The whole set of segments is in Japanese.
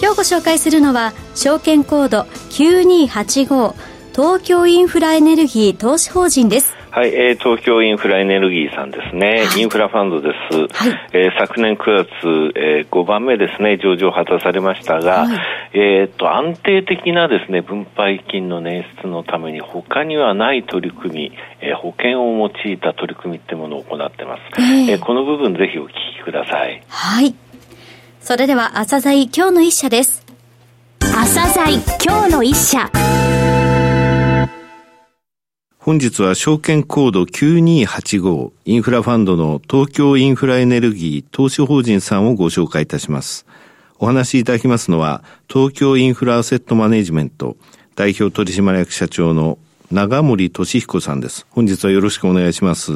今日ご紹介するのは証券コード9285東京インフラエネルギー投資法人です。はい、えー、東京インフラエネルギーさんですね、はい、インフラファンドです、はい、えー、昨年9月、えー、5番目ですね上場を果たされましたが、はい、えー、と安定的なですね分配金の捻出のために他にはない取り組み、えー、保険を用いた取り組みってものを行ってます、えー、えー、この部分ぜひお聞きください。はいそれでは朝鮮今日の一社です朝鮮今日の一社本日は証券コード9285インフラファンドの東京インフラエネルギー投資法人さんをご紹介いたします。お話しいただきますのは東京インフラアセットマネジメント代表取締役社長の長森俊彦さんです。本日はよろしくお願いします。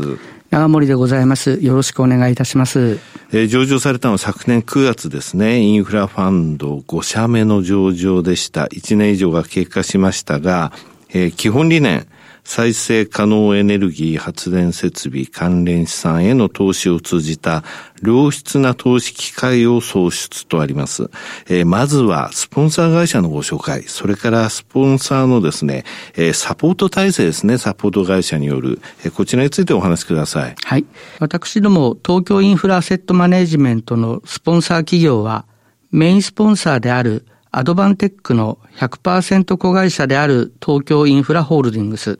長森でございます。よろしくお願いいたします。えー、上場されたのは昨年9月ですね。インフラファンド5社目の上場でした。1年以上が経過しましたが、えー、基本理念、再生可能エネルギー発電設備関連資産への投資を通じた良質な投資機会を創出とあります。えー、まずはスポンサー会社のご紹介、それからスポンサーのですね、えー、サポート体制ですね、サポート会社による、えー、こちらについてお話しください。はい。私ども東京インフラアセットマネジメントのスポンサー企業はメインスポンサーであるアドバンテックの100%子会社である東京インフラホールディングス、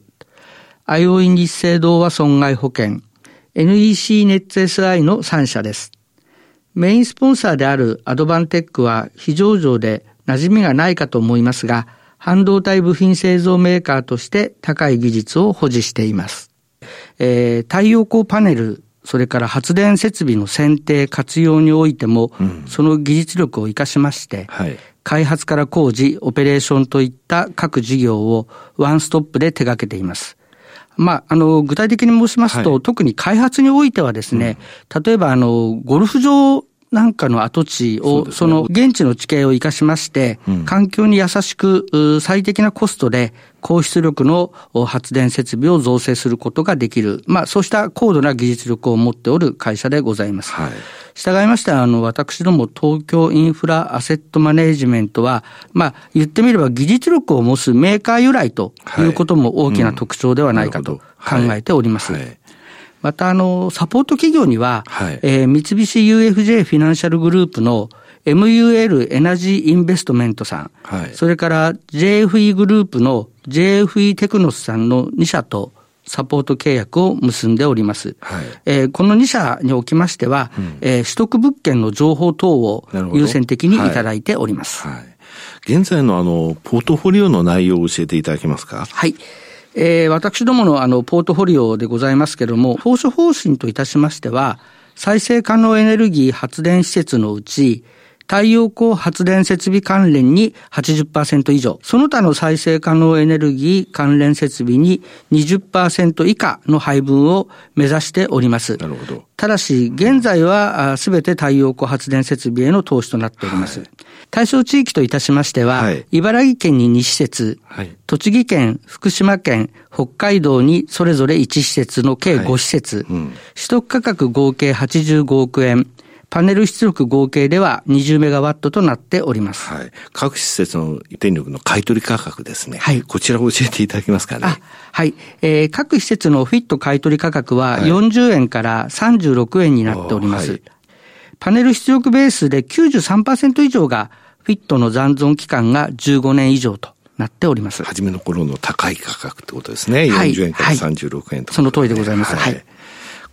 アイオイ日清同和損害保険、NEC ネッツ SI の3社です。メインスポンサーであるアドバンテックは非上場で馴染みがないかと思いますが、半導体部品製造メーカーとして高い技術を保持しています。えー、太陽光パネル、それから発電設備の選定、活用においても、うん、その技術力を活かしまして、はい、開発から工事、オペレーションといった各事業をワンストップで手掛けています。まあ、あの、具体的に申しますと、はい、特に開発においてはですね、うん、例えば、あの、ゴルフ場なんかの跡地を、その現地の地形を生かしまして、環境に優しく、最適なコストで高出力の発電設備を造成することができる。まあ、そうした高度な技術力を持っておる会社でございます。はい。従いまして、あの、私ども東京インフラアセットマネジメントは、まあ、言ってみれば技術力を持つメーカー由来ということも大きな特徴ではないかと考えております。はいはいまた、あの、サポート企業には、はい、えー、三菱 UFJ フィナンシャルグループの MUL エナジーインベストメントさん、はい、それから JFE グループの JFE テクノスさんの2社とサポート契約を結んでおります。はい、えー、この2社におきましては、うん、えー、取得物件の情報等を優先的にいただいております。はい、はい、現在のあの、ポートフォリオの内容を教えていただけますか？はい。えー、私どものあの、ポートフォリオでございますけれども、当初方針といたしましては、再生可能エネルギー発電施設のうち、太陽光発電設備関連に80%以上、その他の再生可能エネルギー関連設備に20%以下の配分を目指しております。なるほど。ただし、現在はすべて太陽光発電設備への投資となっております。はい、対象地域といたしましては、はい、茨城県に2施設、はい、栃木県、福島県、北海道にそれぞれ1施設の計5施設、うん、取得価格合計85億円、パネル出力合計では20メガワットとなっております。はい。各施設の電力の買取価格ですね。はい。こちらを教えていただけますかね？はい。えー、各施設のフィット買取価格は40円から36円になっております。はい、パネル出力ベースで93%以上がフィットの残存期間が15年以上と。なっております。初めの頃の高い価格ってことですね。40円から36円と、ね、その通りでございます。はい。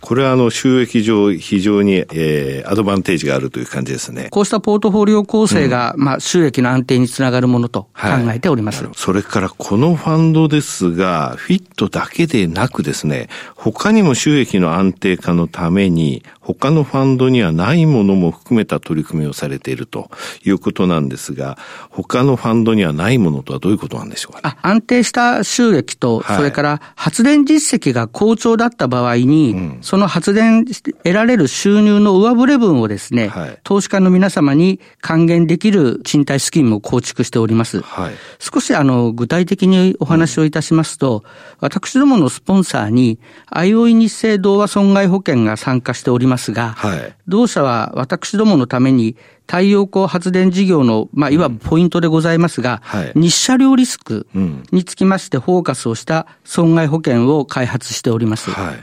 これはあの収益上非常に、えー、アドバンテージがあるという感じですね。こうしたポートフォリオ構成が、うん、まあ収益の安定につながるものと考えております。はい、それからこのファンドですが、フィットだけでなくですね、他にも収益の安定化のために、他のファンドにはないものも含めた取り組みをされているということなんですが、他のファンドにはないものとはどういうことなんでしょうか、ね、安定した収益と、はい、それから発電実績が好調だった場合に、うん、その発電得られる収入の上振れ分をですね、はい、投資家の皆様に還元できる賃貸スキームを構築しております。はい、少しあの具体的にお話をいたしますと、うん、私どものスポンサーに、IOI 日清同和損害保険が参加しておりますが、はい、同社は私どものために太陽光発電事業の、まあ、いわばポイントでございますが、うんはい、日射量リスクにつきましてフォーカスをした損害保険を開発しております。はい、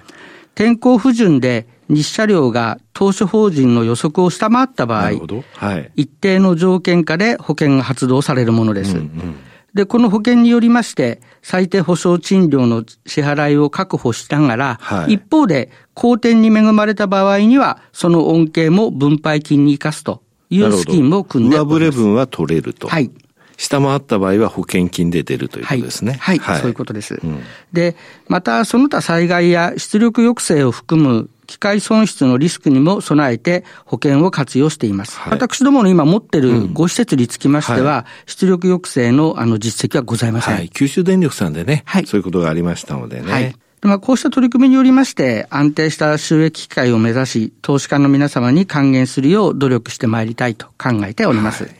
天候不順で日射量が当初法人の予測を下回った場合、はい、一定の条件下で保険が発動されるものです。うんうんで、この保険によりまして、最低保証賃料の支払いを確保しながら、はい、一方で、好転に恵まれた場合には、その恩恵も分配金に生かすというスキームを組んで上振れ分は取れると。はい。下回った場合は保険金で出るということですね。はい。はい、そういうことです。うん、で、また、その他災害や出力抑制を含む機械損失のリスクにも備えて保険を活用しています。はい、私どもの今持ってるご施設につきましては、うんはい、出力抑制のあの実績はございません。はい、九州電力さんでね、はい、そういうことがありましたのでね。はいまあ、こうした取り組みによりまして、安定した収益機会を目指し、投資家の皆様に還元するよう努力してまいりたいと考えております。はい、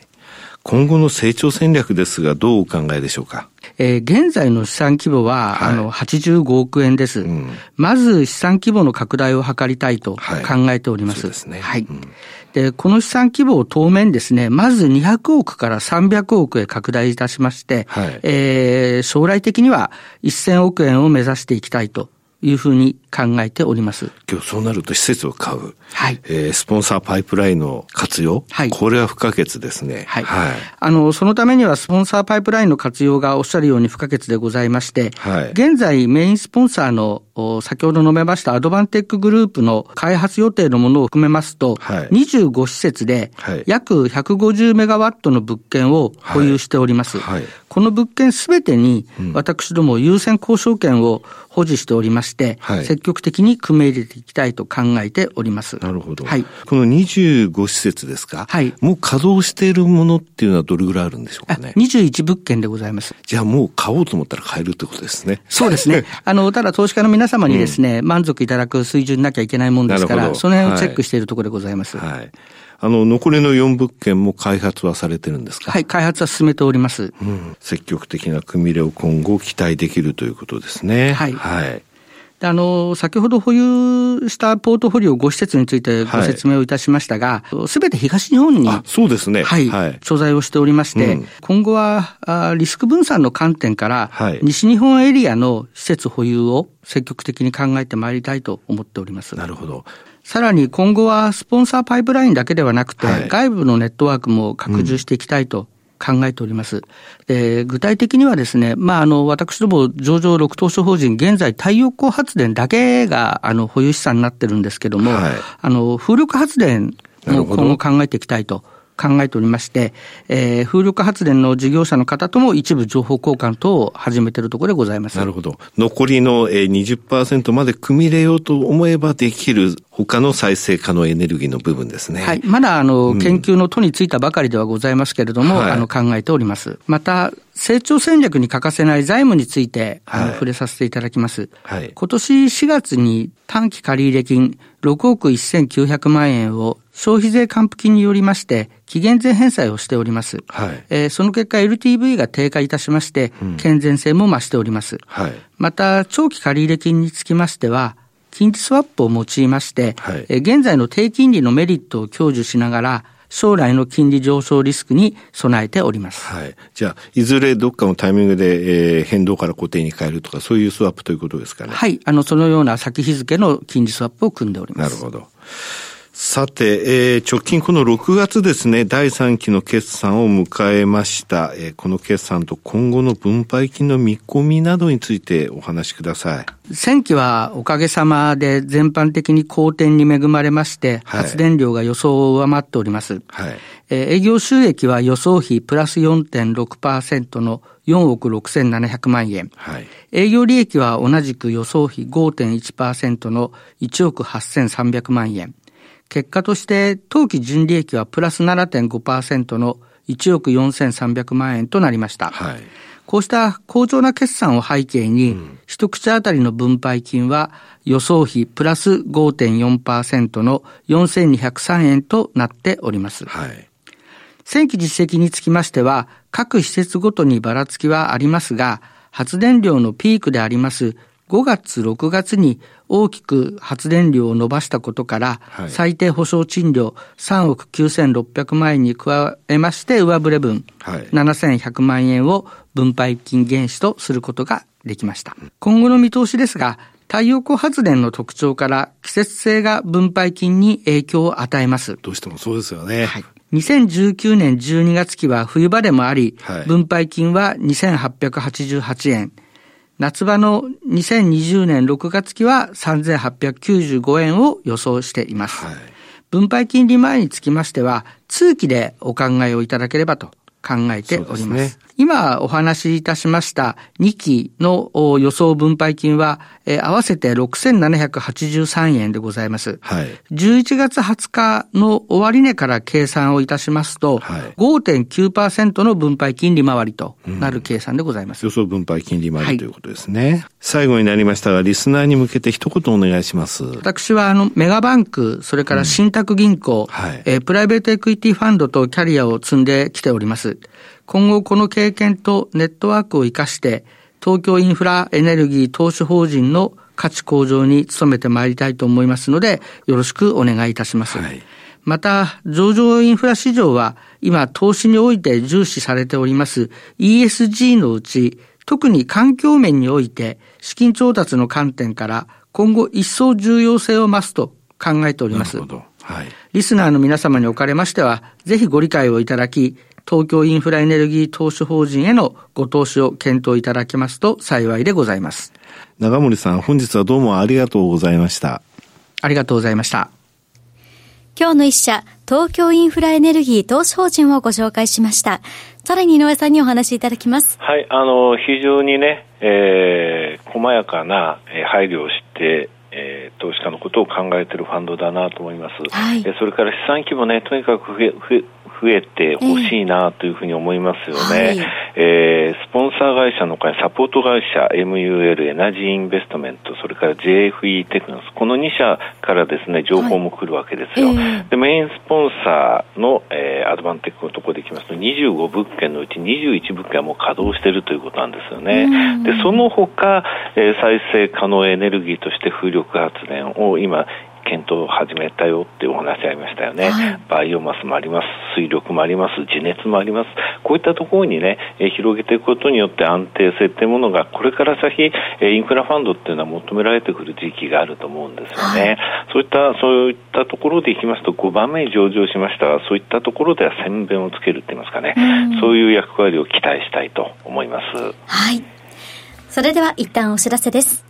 今後の成長戦略ですが、どうお考えでしょうか？えー、現在の資産規模は、はい、あの、85億円です、うん、まず資産規模の拡大を図りたいと考えております。はい、そうですね。はい。うん。で、この資産規模を当面ですね、まず200億から300億へ拡大いたしまして、はい、えー、将来的には1000億円を目指していきたいというふうに考えております。今日そうなると施設を買う。はい。えー、スポンサーパイプラインの活用。はい。これは不可欠ですね。はい。はい。あの、そのためにはスポンサーパイプラインの活用がおっしゃるように不可欠でございまして、はい。現在メインスポンサーの先ほど述べましたアドバンテックグループの開発予定のものを含めますと、はい、25施設で約150メガワットの物件を保有しております。はいはい、この物件すべてに私ども優先交渉権を保持しておりまして、積極的に組み入れていきたいと考えております。なるほど。はい。この25施設ですか？はい。もう稼働しているものっていうのはどれぐらいあるんでしょうかね？21物件でございます。じゃあもう買おうと思ったら買えるってことですね。そうですね。あの、ただ投資家の皆様にですね、うん、満足いただく水準なきゃいけないもんですから、その辺をチェックしているところでございます。はい、はいあの、残りの4物件も開発はされてるんですか？はい、開発は進めております。うん、積極的な組み入れを今後期待できるということですね。はい。はい。あの、先ほど保有したポートフォリオ5施設についてご説明をいたしましたが、す、べ、て東日本に、そうですね。はい。はい、所在をしておりまして、うん、今後はあリスク分散の観点から、はい、西日本エリアの施設保有を積極的に考えてまいりたいと思っております。なるほど。さらに今後はスポンサーパイプラインだけではなくて、はい、外部のネットワークも拡充していきたいと考えております。で具体的にはですね、まあ、あの、私ども上場6等商法人、現在太陽光発電だけが、あの、保有資産になってるんですけども、はい、あの、風力発電も今後考えていきたいと。考えておりまして、えー、風力発電の事業者の方とも一部情報交換等を始めているところでございます。なるほど。残りの20%まで組み入れようと思えばできる他の再生可能エネルギーの部分ですね。はい。まだ、あの、研究の途についたばかりではございますけれども、はい、あの、考えております。また、成長戦略に欠かせない財務について、はい、あの触れさせていただきます。はい、今年4月に短期借入金6億1900万円を消費税還付金によりまして、期限前返済をしております。はい、えー、その結果 LTV が低下いたしまして、健全性も増しております。はい、また、長期借入金につきましては、金利スワップを用いまして、はい、え現在の低金利のメリットを享受しながら、将来の金利上昇リスクに備えております。はい。じゃあ、いずれどっかのタイミングで、えー、変動から固定に変えるとか、そういうスワップということですかね。はい。あの、そのような先日付の金利スワップを組んでおります。なるほど。さて、えー、直近この6月ですね、第3期の決算を迎えました。えー、この決算と今後の分配金の見込みなどについてお話しください。前期はおかげさまで全般的に好転に恵まれまして、発電量が予想を上回っております。はい、えー、営業収益は予想比プラス4.6%の4億6700万円。はい、営業利益は同じく予想比5.1%の1億8300万円。結果として当期純利益はプラス7.5%の1億4300万円となりました。はい、こうした好調な決算を背景に、うん、一口当たりの分配金は予想比プラス5.4%の4203円となっております。はい、前期実績につきましては、各施設ごとにばらつきはありますが、発電量のピークであります5月、6月に大きく発電量を伸ばしたことから、はい、最低保証賃料3億9600万円に加えまして、上振れ分、7100万円を分配金原資とすることができました。今後の見通しですが、太陽光発電の特徴から季節性が分配金に影響を与えます。どうしてもそうですよね。はい。2019年12月期は冬場でもあり、はい、分配金は2888円。夏場の2020年6月期は3895円を予想しています。はい、分配金利前につきましては、通期でお考えをいただければと考えております。すね、今お話しいたしました2期の予想分配金は、えー、合わせて6783円でございます。はい。11月20日の終値から計算をいたしますと、はい、5.9%の分配金利回りとなる計算でございます。うん、予想分配金利回り、はい、ということですね。最後になりましたが、リスナーに向けて一言お願いします。私は、あの、メガバンク、それから信託銀行、うん、はい、えー、プライベートエクイティファンドとキャリアを積んできております。今後この経験とネットワークを活かして、東京インフラエネルギー投資法人の価値向上に努めてまいりたいと思いますので、よろしくお願いいたします。はい、また、上場インフラ市場は今投資において重視されております ESG のうち、特に環境面において資金調達の観点から今後一層重要性を増すと考えております。はい、リスナーの皆様におかれましては、ぜひご理解をいただき、東京インフラエネルギー投資法人へのご投資を検討いただけますと幸いでございます。長森さん、本日はどうもありがとうございました。ありがとうございました。今日の一社、東京インフラエネルギー投資法人をご紹介しました。さらに井上さんにお話しいただきます。はい、あの、非常にね、えー、細やかな配慮をして、えー、投資家のことを考えているファンドだなと思います。はい、それから資産規模ね、とにかく増え増えてほしいなというふうに思いますよね。えーはい、えー、スポンサー会社の会、サポート会社、MUL、エナジーインベストメント、それから JFE テクノス、この2社からですね、情報も来るわけですよ。はいえー、で、メインスポンサーの、えー、アドバンテックのところでいきますと、25物件のうち21物件はもう稼働しているということなんですよね。で、その他、えー、再生可能エネルギーとして風力発電を今、検討を始めたよってお話ありましたよね、はい、バイオマスもあります、水力もあります、地熱もあります、こういったところにね、えー、広げていくことによって安定性っていうものが、これから先、えー、インフラファンドっていうのは求められてくる時期があると思うんですよね。はい、そういった、そういったところでいきますと、5番目に上場しました。が、そういったところでは宣伝をつけるって言いますかね、うそういう役割を期待したいと思います。はい。それでは一旦お知らせです。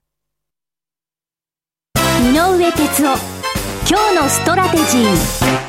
井上哲夫。今日のストラテジー。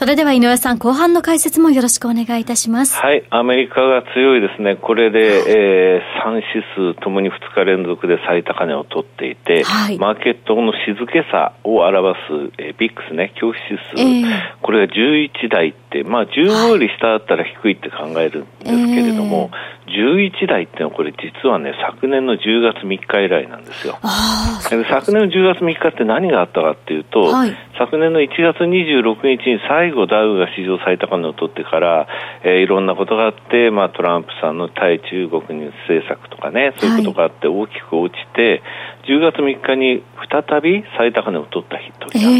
それでは井上さん、後半の解説もよろしくお願いいたします。はい、アメリカが強いですね。これで、えー、3指数ともに2日連続で最高値を取っていて、はい、マーケットの静けさを表す、えー、 VIX ね、恐怖指数、えー、これが11台、まあ、15より下だったら低いって考えるんですけれども、えー、11台ってのはこれ実はね、昨年の10月3日以来なんですよ。昨年の10月3日って何があったかっていうと、はい、昨年の1月26日に最後ダウが史上最高値を取ってから、えー、いろんなことがあって、まあ、トランプさんの対中国に政策とかね、そういうことがあって大きく落ちて、はい、10月3日に再び最高値を取った時なんですよ、え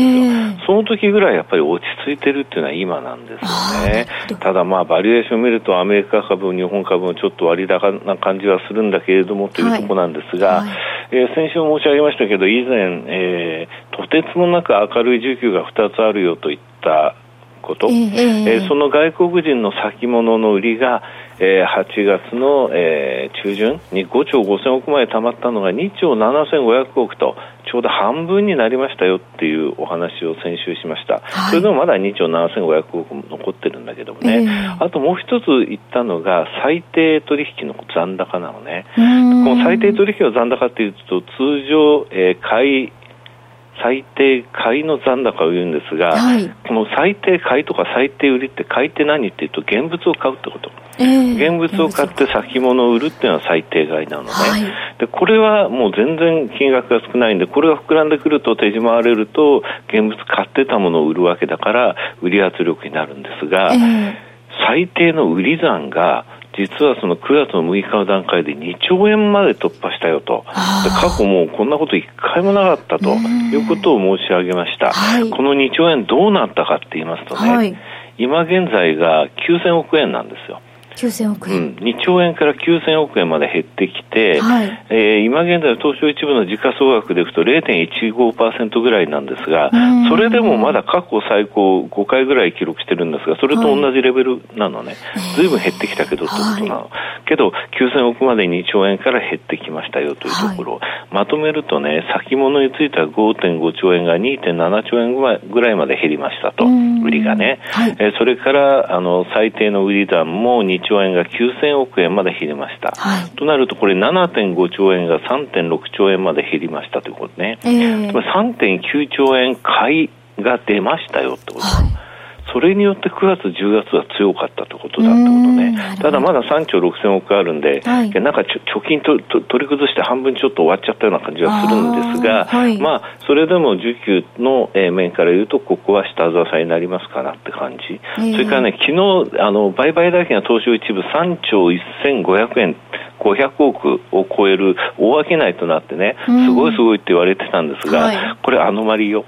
ー、その時ぐらいやっぱり落ち着いてるっていうのは今なんですよね。ただまあ、バリエーションを見るとアメリカ株、日本株もちょっと割高な感じはするんだけれどもというところなんですが、はい。はい、えー、先週申し上げましたけど、以前、えー、とてつもなく明るい需給が2つあるよといったこと、えー、えー、その外国人の先物の売りが、えー、8月の、えー、中旬に5兆5000億枚貯まったのが2兆7500億とちょうど半分になりましたよっていうお話を先週しました、はい、それでもまだ2兆7500億も残ってるんだけどもね、えー、あともう一つ言ったのが最低取引の残高なのね。この最低取引の残高っていうと通常、えー、買い最低買いの残高を言うんですが、はい、この最低買いとか最低売りって買いって何っていうと現物を買うってこと。えー、現物を買って先物を売るっていうのは最低買いなのね、はい、でこれはもう全然金額が少ないんでこれが膨らんでくると手締まわれると現物買ってたものを売るわけだから売り圧力になるんですが、えー、最低の売り算が実はその9月の6日の段階で2兆円まで突破したよと、過去もうこんなこと一回もなかったということを申し上げました。はい、この2兆円どうなったかって言いますとね、はい、今現在が9000億円なんですよ。9000億円、うん、2兆円から9000億円まで減ってきて、はい、えー、今現在、東証一部の時価総額でいくと0.15%ぐらいなんですが、それでもまだ過去最高5回ぐらい記録してるんですが、それと同じレベルなのね、ずいぶん減ってきたけどってことなの、はい、けど、9000億まで2兆円から減ってきましたよというところ、はい、まとめるとね、先物については5.5兆円が2.7兆円ぐらいまで減りましたと、売りがね、はい、えー、それからあの最低の売り段も2兆円が9000億円まで減りました、はい、となるとこれ7.5兆円が3.6兆円まで減りましたということね、えー、3.9兆円買いが出ましたよってこと、はいそれによって9月、10月は強かったということだってことね、ただまだ3兆6000億あるんで、はい、なんか貯金とと取り崩して半分ちょっと終わっちゃったような感じはするんですが、はい、まあ、それでも需給の面から言うと、ここは下支えになりますかなって感じ、えー、それからね、昨日あの売買代金が東証一部3兆1500円。500億を超える大商いとなってね、すごいすごいって言われてたんですが、はい、これアノマリよ。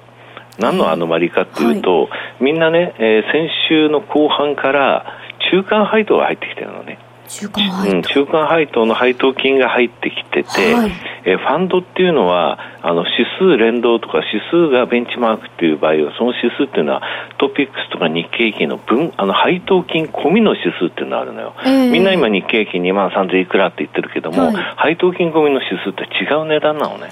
何のアノマリかっていうと、はい、みんなね、えー、先週の後半から中間配当が入ってきてるのね。中間配当、うん、中間配当の配当金が入ってきてて、はい、えファンドっていうのはあの指数連動とか指数がベンチマークっていう場合はその指数っていうのはトピックスとか日経平均の分あの配当金込みの指数っていうのがあるのよ、えー、みんな今日経平均2万3000いくらって言ってるけども、はい、配当金込みの指数って違う値段なのね。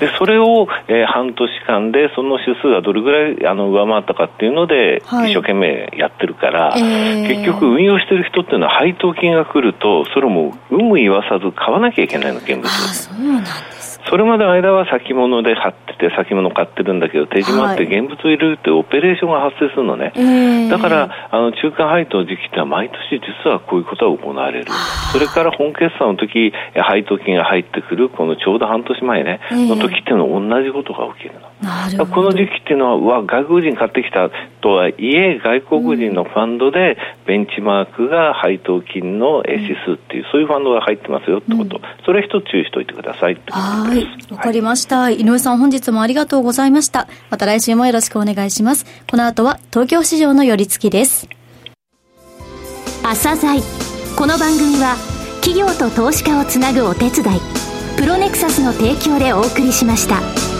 でそれを、えー、半年間でその指数がどれぐらいあの上回ったかっていうので、はい、一生懸命やってるから、えー、結局運用してる人っていうのは配当金が来るとそれも有無言わさず買わなきゃいけないの現物そうなんですそれまでの間は先物で買ってて先物買ってるんだけど手締まって現物を入れるってオペレーションが発生するのね、はい、だからあの中間配当の時期っては毎年実はこういうことが行われる。それから本決算の時配当金が入ってくるこのちょうど半年前ねの時っていうのは同じことが起きるの。この時期っていうのは、うわ、外国人買ってきたとはいえ、外国人のファンドでベンチマークが配当金の指数っていう、そういうファンドが入ってますよってこと、それ一つ注意しておいてくださいってことです。はい、わかりました、はい、井上さん、本日もありがとうございました。また来週もよろしくお願いします。この後は東京市場の寄り付きです。朝鮮この番組は企業と投資家をつなぐお手伝いプロネクサスの提供でお送りしました。